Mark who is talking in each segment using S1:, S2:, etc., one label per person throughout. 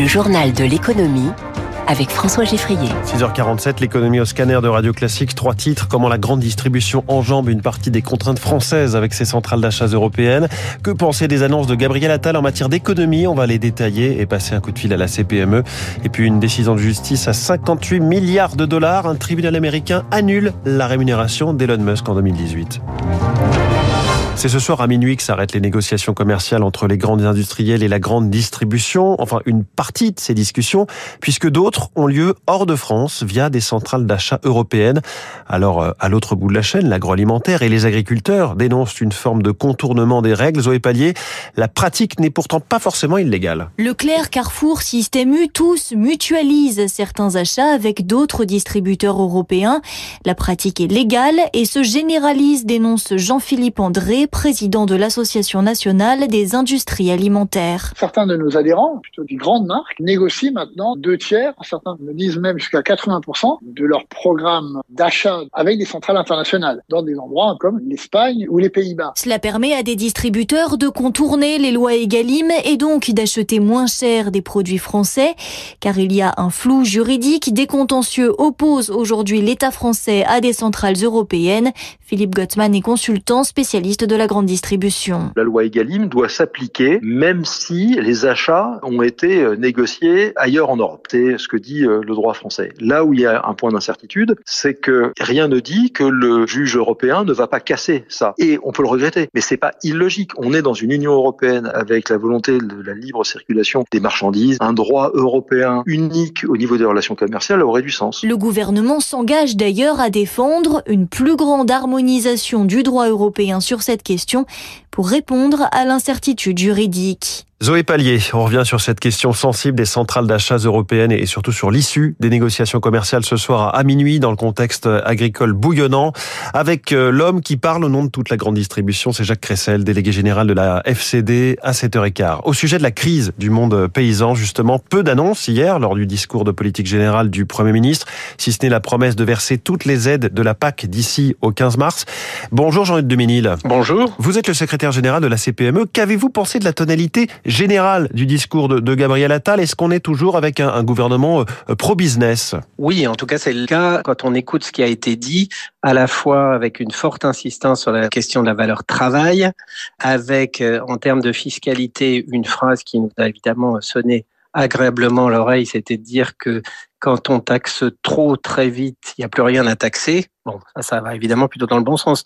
S1: Le journal de l'économie avec François Geffrier.
S2: 6h47, l'économie au scanner de Radio Classique. Trois titres. Comment la grande distribution enjambe une partie des contraintes françaises avec ses centrales d'achat européennes? Que penser des annonces de Gabriel Attal en matière d'économie? On va les détailler et passer un coup de fil à la CPME. Et puis une décision de justice à 58 milliards de dollars. Un tribunal américain annule la rémunération d'Elon Musk en 2018. C'est ce soir à minuit que s'arrêtent les négociations commerciales entre les grandes industriels et la grande distribution, enfin une partie de ces discussions, puisque d'autres ont lieu hors de France via des centrales d'achat européennes. Alors, euh, à l'autre bout de la chaîne, l'agroalimentaire et les agriculteurs dénoncent une forme de contournement des règles. Zoé Pallier, la pratique n'est pourtant pas forcément illégale.
S3: Leclerc, Carrefour, Système U, tous mutualisent certains achats avec d'autres distributeurs européens. La pratique est légale et se généralise, dénonce Jean-Philippe André, président de l'Association nationale des industries alimentaires.
S4: Certains de nos adhérents, plutôt des grandes marques, négocient maintenant deux tiers, certains me disent même jusqu'à 80% de leur programme d'achat avec des centrales internationales, dans des endroits comme l'Espagne ou les Pays-Bas.
S3: Cela permet à des distributeurs de contourner les lois Egalim et donc d'acheter moins cher des produits français, car il y a un flou juridique. Des contentieux opposent aujourd'hui l'État français à des centrales européennes. Philippe Gottman est consultant spécialiste de la grande distribution.
S5: La loi Egalim doit s'appliquer même si les achats ont été euh, négociés ailleurs en Europe. C'est ce que dit euh, le droit français. Là où il y a un point d'incertitude, c'est que rien ne dit que le juge européen ne va pas casser ça. Et on peut le regretter, mais c'est pas illogique. On est dans une Union européenne avec la volonté de la libre circulation des marchandises. Un droit européen unique au niveau des relations commerciales aurait du sens.
S3: Le gouvernement s'engage d'ailleurs à défendre une plus grande du droit européen sur cette question pour répondre à l'incertitude juridique.
S2: Zoé Pallier, on revient sur cette question sensible des centrales d'achat européennes et surtout sur l'issue des négociations commerciales ce soir à minuit dans le contexte agricole bouillonnant avec euh, l'homme qui parle au nom de toute la grande distribution, c'est Jacques Cressel, délégué général de la FCD à 7h15. Au sujet de la crise du monde paysan, justement, peu d'annonces hier lors du discours de politique générale du Premier ministre, si ce n'est la promesse de verser toutes les aides de la PAC d'ici au 15 mars. Bonjour Jean-Yves Deménil.
S6: Bonjour.
S2: Vous êtes le secrétaire général de la CPME. Qu'avez-vous pensé de la tonalité général du discours de, Gabriel Attal. Est-ce qu'on est toujours avec un, gouvernement euh, pro-business?
S6: Oui, en tout cas, c'est le cas quand on écoute ce qui a été dit, à la fois avec une forte insistance sur la question de la valeur travail, avec, euh, en termes de fiscalité, une phrase qui nous a évidemment sonné agréablement l'oreille, c'était de dire que quand on taxe trop très vite, il n'y a plus rien à taxer. Bon, ça, ça va évidemment plutôt dans le bon sens.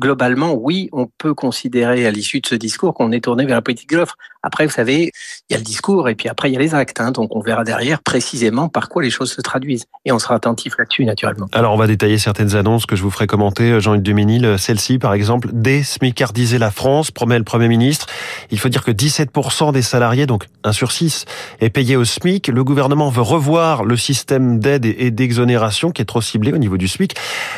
S6: Globalement, oui, on peut considérer à l'issue de ce discours qu'on est tourné vers la politique de l'offre. Après, vous savez, il y a le discours et puis après, il y a les actes. Hein, donc, on verra derrière précisément par quoi les choses se traduisent. Et on sera attentif là-dessus, naturellement.
S2: Alors, on va détailler certaines annonces que je vous ferai commenter. Jean-Yves Duménil, celle-ci, par exemple, désmicardiser la France, promet le Premier ministre. Il faut dire que 17% des salariés, donc 1 sur 6, est payé au SMIC. Le gouvernement veut revoir le système d'aide et d'exonération qui est trop ciblé au niveau du SMIC.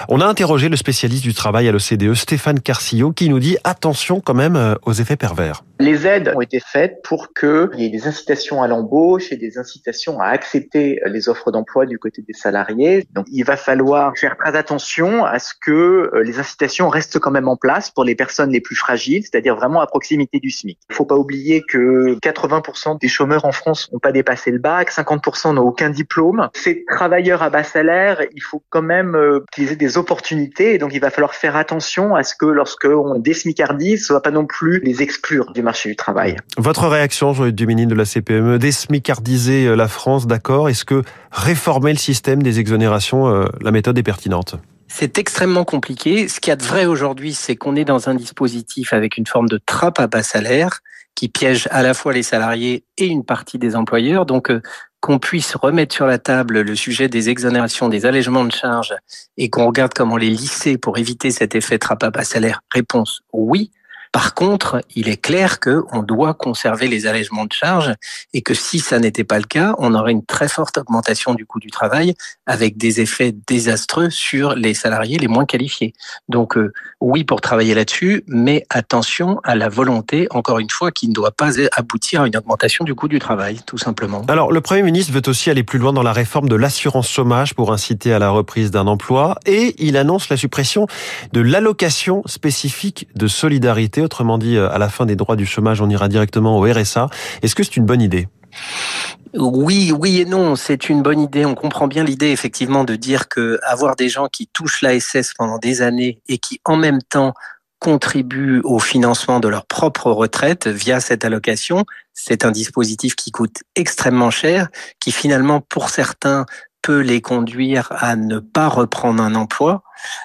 S2: On a interrogé le spécialiste du travail à l'OCDE, Stéphane Carcillo, qui nous dit attention quand même euh, aux effets pervers.
S7: Les aides ont été faites pour qu'il y ait des incitations à l'embauche et des incitations à accepter les offres d'emploi du côté des salariés. Donc il va falloir faire très attention à ce que euh, les incitations restent quand même en place pour les personnes les plus fragiles, c'est-à-dire vraiment à proximité du SMIC. Il ne faut pas oublier que 80% des chômeurs en France n'ont pas dépassé le bac, 50% n'ont aucun diplôme. Ces travailleurs à bas salaire, il faut quand même euh, qu'ils aient des opportunités donc il va falloir faire attention à ce que lorsque on désmicardise, ce soit pas non plus les exclure marché du travail.
S2: Votre réaction, Jean-Yves Duménil de la CPME, désmicardiser la France, d'accord Est-ce que réformer le système des exonérations, euh, la méthode est pertinente?
S6: C'est extrêmement compliqué. Ce qu'il y a de vrai aujourd'hui, c'est qu'on est dans un dispositif avec une forme de trappe à bas salaire qui piège à la fois les salariés et une partie des employeurs. Donc, euh, qu'on puisse remettre sur la table le sujet des exonérations, des allègements de charges et qu'on regarde comment les lisser pour éviter cet effet trappe à bas salaire, réponse oui. Par contre, il est clair qu'on doit conserver les allègements de charges et que si ça n'était pas le cas, on aurait une très forte augmentation du coût du travail avec des effets désastreux sur les salariés les moins qualifiés. Donc euh, oui pour travailler là-dessus, mais attention à la volonté, encore une fois, qui ne doit pas aboutir à une augmentation du coût du travail, tout simplement.
S2: Alors le Premier ministre veut aussi aller plus loin dans la réforme de l'assurance chômage pour inciter à la reprise d'un emploi et il annonce la suppression de l'allocation spécifique de solidarité Autrement dit, euh, à la fin des droits du chômage, on ira directement au RSA. Est-ce que c'est une bonne idée?
S6: Oui, oui et non, c'est une bonne idée. On comprend bien l'idée effectivement de dire que avoir des gens qui touchent l'ASS pendant des années et qui en même temps contribuent au financement de leur propre retraite via cette allocation, c'est un dispositif qui coûte extrêmement cher, qui finalement pour certains peut les conduire à ne pas reprendre un emploi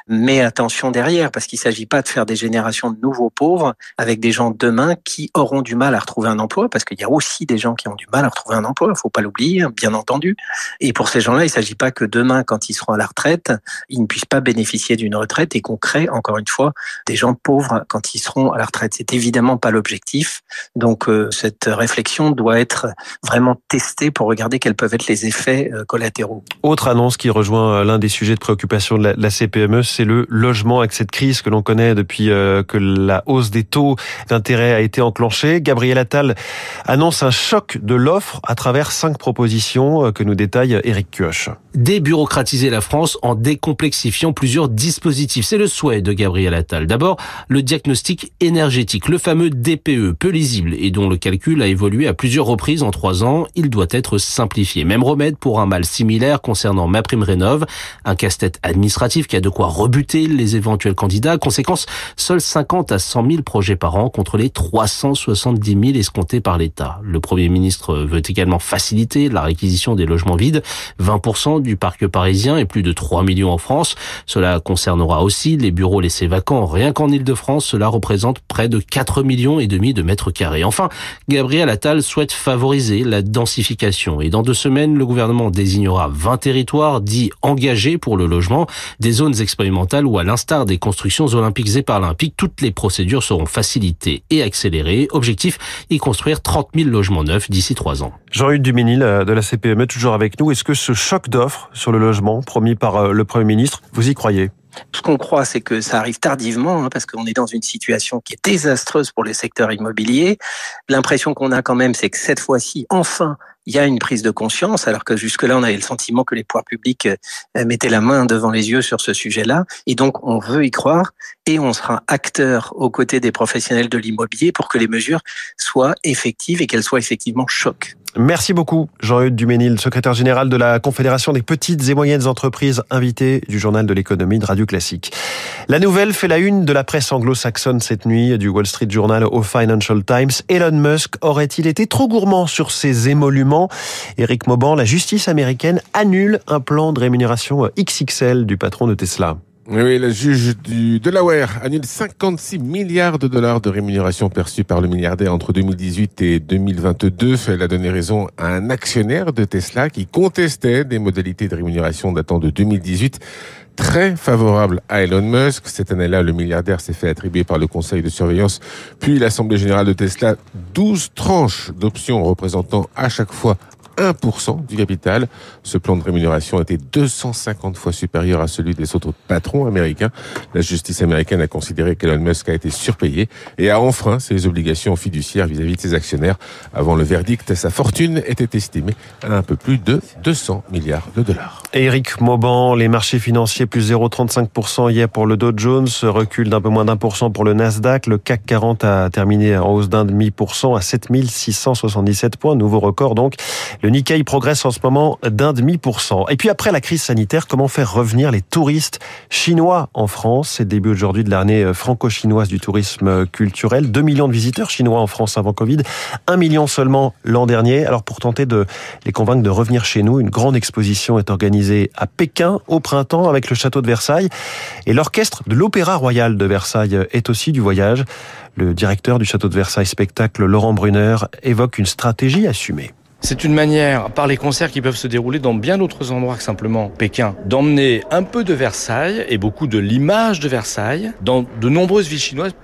S6: mais attention derrière, parce qu'il ne s'agit pas de faire des générations de nouveaux pauvres avec des gens demain qui auront du mal à retrouver un emploi, parce qu'il y a aussi des gens qui ont du mal à retrouver un emploi, il ne faut pas l'oublier, bien entendu. Et pour ces gens-là, il ne s'agit pas que demain, quand ils seront à la retraite, ils ne puissent pas bénéficier d'une retraite et qu'on crée, encore une fois, des gens pauvres quand ils seront à la retraite. C'est évidemment pas l'objectif. Donc euh, cette réflexion doit être vraiment testée pour regarder quels peuvent être les effets euh, collatéraux.
S2: Autre annonce qui rejoint euh, l'un des sujets de préoccupation de la, la CPE c'est le logement avec cette crise que l'on connaît depuis euh, que la hausse des taux d'intérêt a été enclenchée. Gabriel Attal annonce un choc de l'offre à travers cinq propositions euh, que nous détaille Eric Kioch.
S8: Débureaucratiser la France en décomplexifiant plusieurs dispositifs. C'est le souhait de Gabriel Attal. D'abord, le diagnostic énergétique, le fameux DPE, peu lisible et dont le calcul a évolué à plusieurs reprises en trois ans. Il doit être simplifié. Même remède pour un mal similaire concernant MaPrimeRénov, un casse-tête administratif qui a de quoi rebuter les éventuels candidats. Conséquence, seuls 50 à 100 000 projets par an contre les 370 000 escomptés par l'État. Le Premier ministre veut également faciliter la réquisition des logements vides, 20% du parc parisien et plus de 3 millions en France. Cela concernera aussi les bureaux laissés vacants. Rien qu'en Ile-de-France, cela représente près de 4 millions et demi de mètres carrés. Enfin, Gabriel Attal souhaite favoriser la densification et dans deux semaines, le gouvernement désignera 20 territoires dits engagés pour le logement, des zones expérimentales où, à l'instar des constructions olympiques et paralympiques, toutes les procédures seront facilitées et accélérées. Objectif, y construire 30 000 logements neufs d'ici trois ans.
S2: Jean-Hugues Duménil euh, de la CPME, toujours avec nous. Est-ce que ce choc d'offres sur le logement promis par euh, le Premier ministre, vous y croyez?
S6: Ce qu'on croit, c'est que ça arrive tardivement, hein, parce qu'on est dans une situation qui est désastreuse pour les secteurs immobiliers. L'impression qu'on a quand même, c'est que cette fois-ci, enfin, il y a une prise de conscience, alors que jusque-là, on avait le sentiment que les pouvoirs publics euh, mettaient la main devant les yeux sur ce sujet-là. Et donc, on veut y croire et on sera acteur aux côtés des professionnels de l'immobilier pour que les mesures soient effectives et qu'elles soient effectivement choc.
S2: Merci beaucoup, Jean-Eudes Duménil, secrétaire général de la Confédération des petites et moyennes entreprises, invité du journal de l'économie de Radio Classique. La nouvelle fait la une de la presse anglo-saxonne cette nuit, du Wall Street Journal au Financial Times. Elon Musk aurait-il été trop gourmand sur ses émoluments? Eric Mauban, la justice américaine annule un plan de rémunération XXL du patron de Tesla.
S9: Oui, le juge du Delaware annule 56 milliards de dollars de rémunération perçue par le milliardaire entre 2018 et 2022. Elle a donné raison à un actionnaire de Tesla qui contestait des modalités de rémunération datant de 2018 très favorable à Elon Musk. Cette année-là, le milliardaire s'est fait attribuer par le conseil de surveillance, puis l'Assemblée générale de Tesla, 12 tranches d'options représentant à chaque fois 1% du capital. Ce plan de rémunération était 250 fois supérieur à celui des autres patrons américains. La justice américaine a considéré qu'Elon Musk a été surpayé et a enfreint ses obligations fiduciaires vis-à-vis de ses actionnaires. Avant le verdict, sa fortune était estimée à un peu plus de 200 milliards de dollars.
S2: Eric Mauban, les marchés financiers plus 0,35% hier pour le Dow Jones, recul d'un peu moins d'un pour pour le Nasdaq. Le CAC 40 a terminé en hausse d'un demi pour cent à 7677 points, nouveau record donc. Le Nikkei progresse en ce moment d'un demi pour cent. Et puis après la crise sanitaire, comment faire revenir les touristes chinois en France? C'est début aujourd'hui de l'année euh, franco-chinoise du tourisme culturel. 2 millions de visiteurs chinois en France avant Covid, 1 million seulement l'an dernier. Alors pour tenter de les convaincre de revenir chez nous, une grande exposition est organisée à Pékin au printemps avec le château de Versailles. Et l'orchestre de l'Opéra Royal de Versailles est aussi du voyage. Le directeur du château de Versailles spectacle, Laurent Brunner, évoque une stratégie assumée.
S10: C'est une manière, par les concerts qui peuvent se dérouler dans bien d'autres endroits que simplement Pékin, d'emmener un peu de Versailles et beaucoup de l'image de Versailles dans de nombreuses villes chinoises.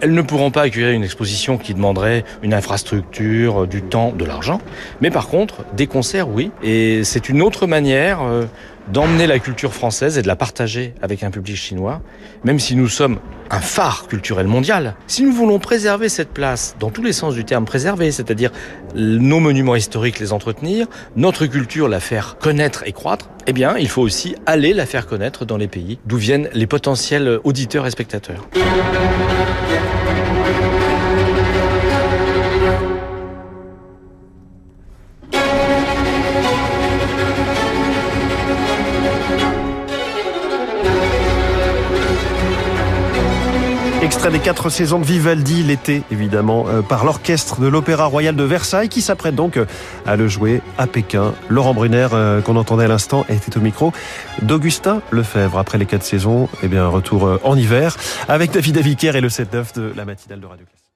S10: Elles ne pourront pas accueillir une exposition qui demanderait une infrastructure, du temps, de l'argent. Mais par contre, des concerts, oui. Et c'est une autre manière euh, d'emmener la culture française et de la partager avec un public chinois, même si nous sommes un phare culturel mondial. Si nous voulons préserver cette place, dans tous les sens du terme préserver, c'est-à-dire nos monuments historiques les entretenir, notre culture la faire connaître et croître, eh bien, il faut aussi aller la faire connaître dans les pays d'où viennent les potentiels auditeurs et spectateurs.
S2: Extrait des quatre saisons de Vivaldi l'été, évidemment, euh, par l'orchestre de l'Opéra Royal de Versailles qui s'apprête donc euh, à le jouer à Pékin. Laurent Brunner, euh, qu'on entendait à l'instant, était au micro d'Augustin Lefebvre. Après les quatre saisons, eh bien, retour en hiver avec David Avicaire et le 7-9 de la matinale de Radio Classique.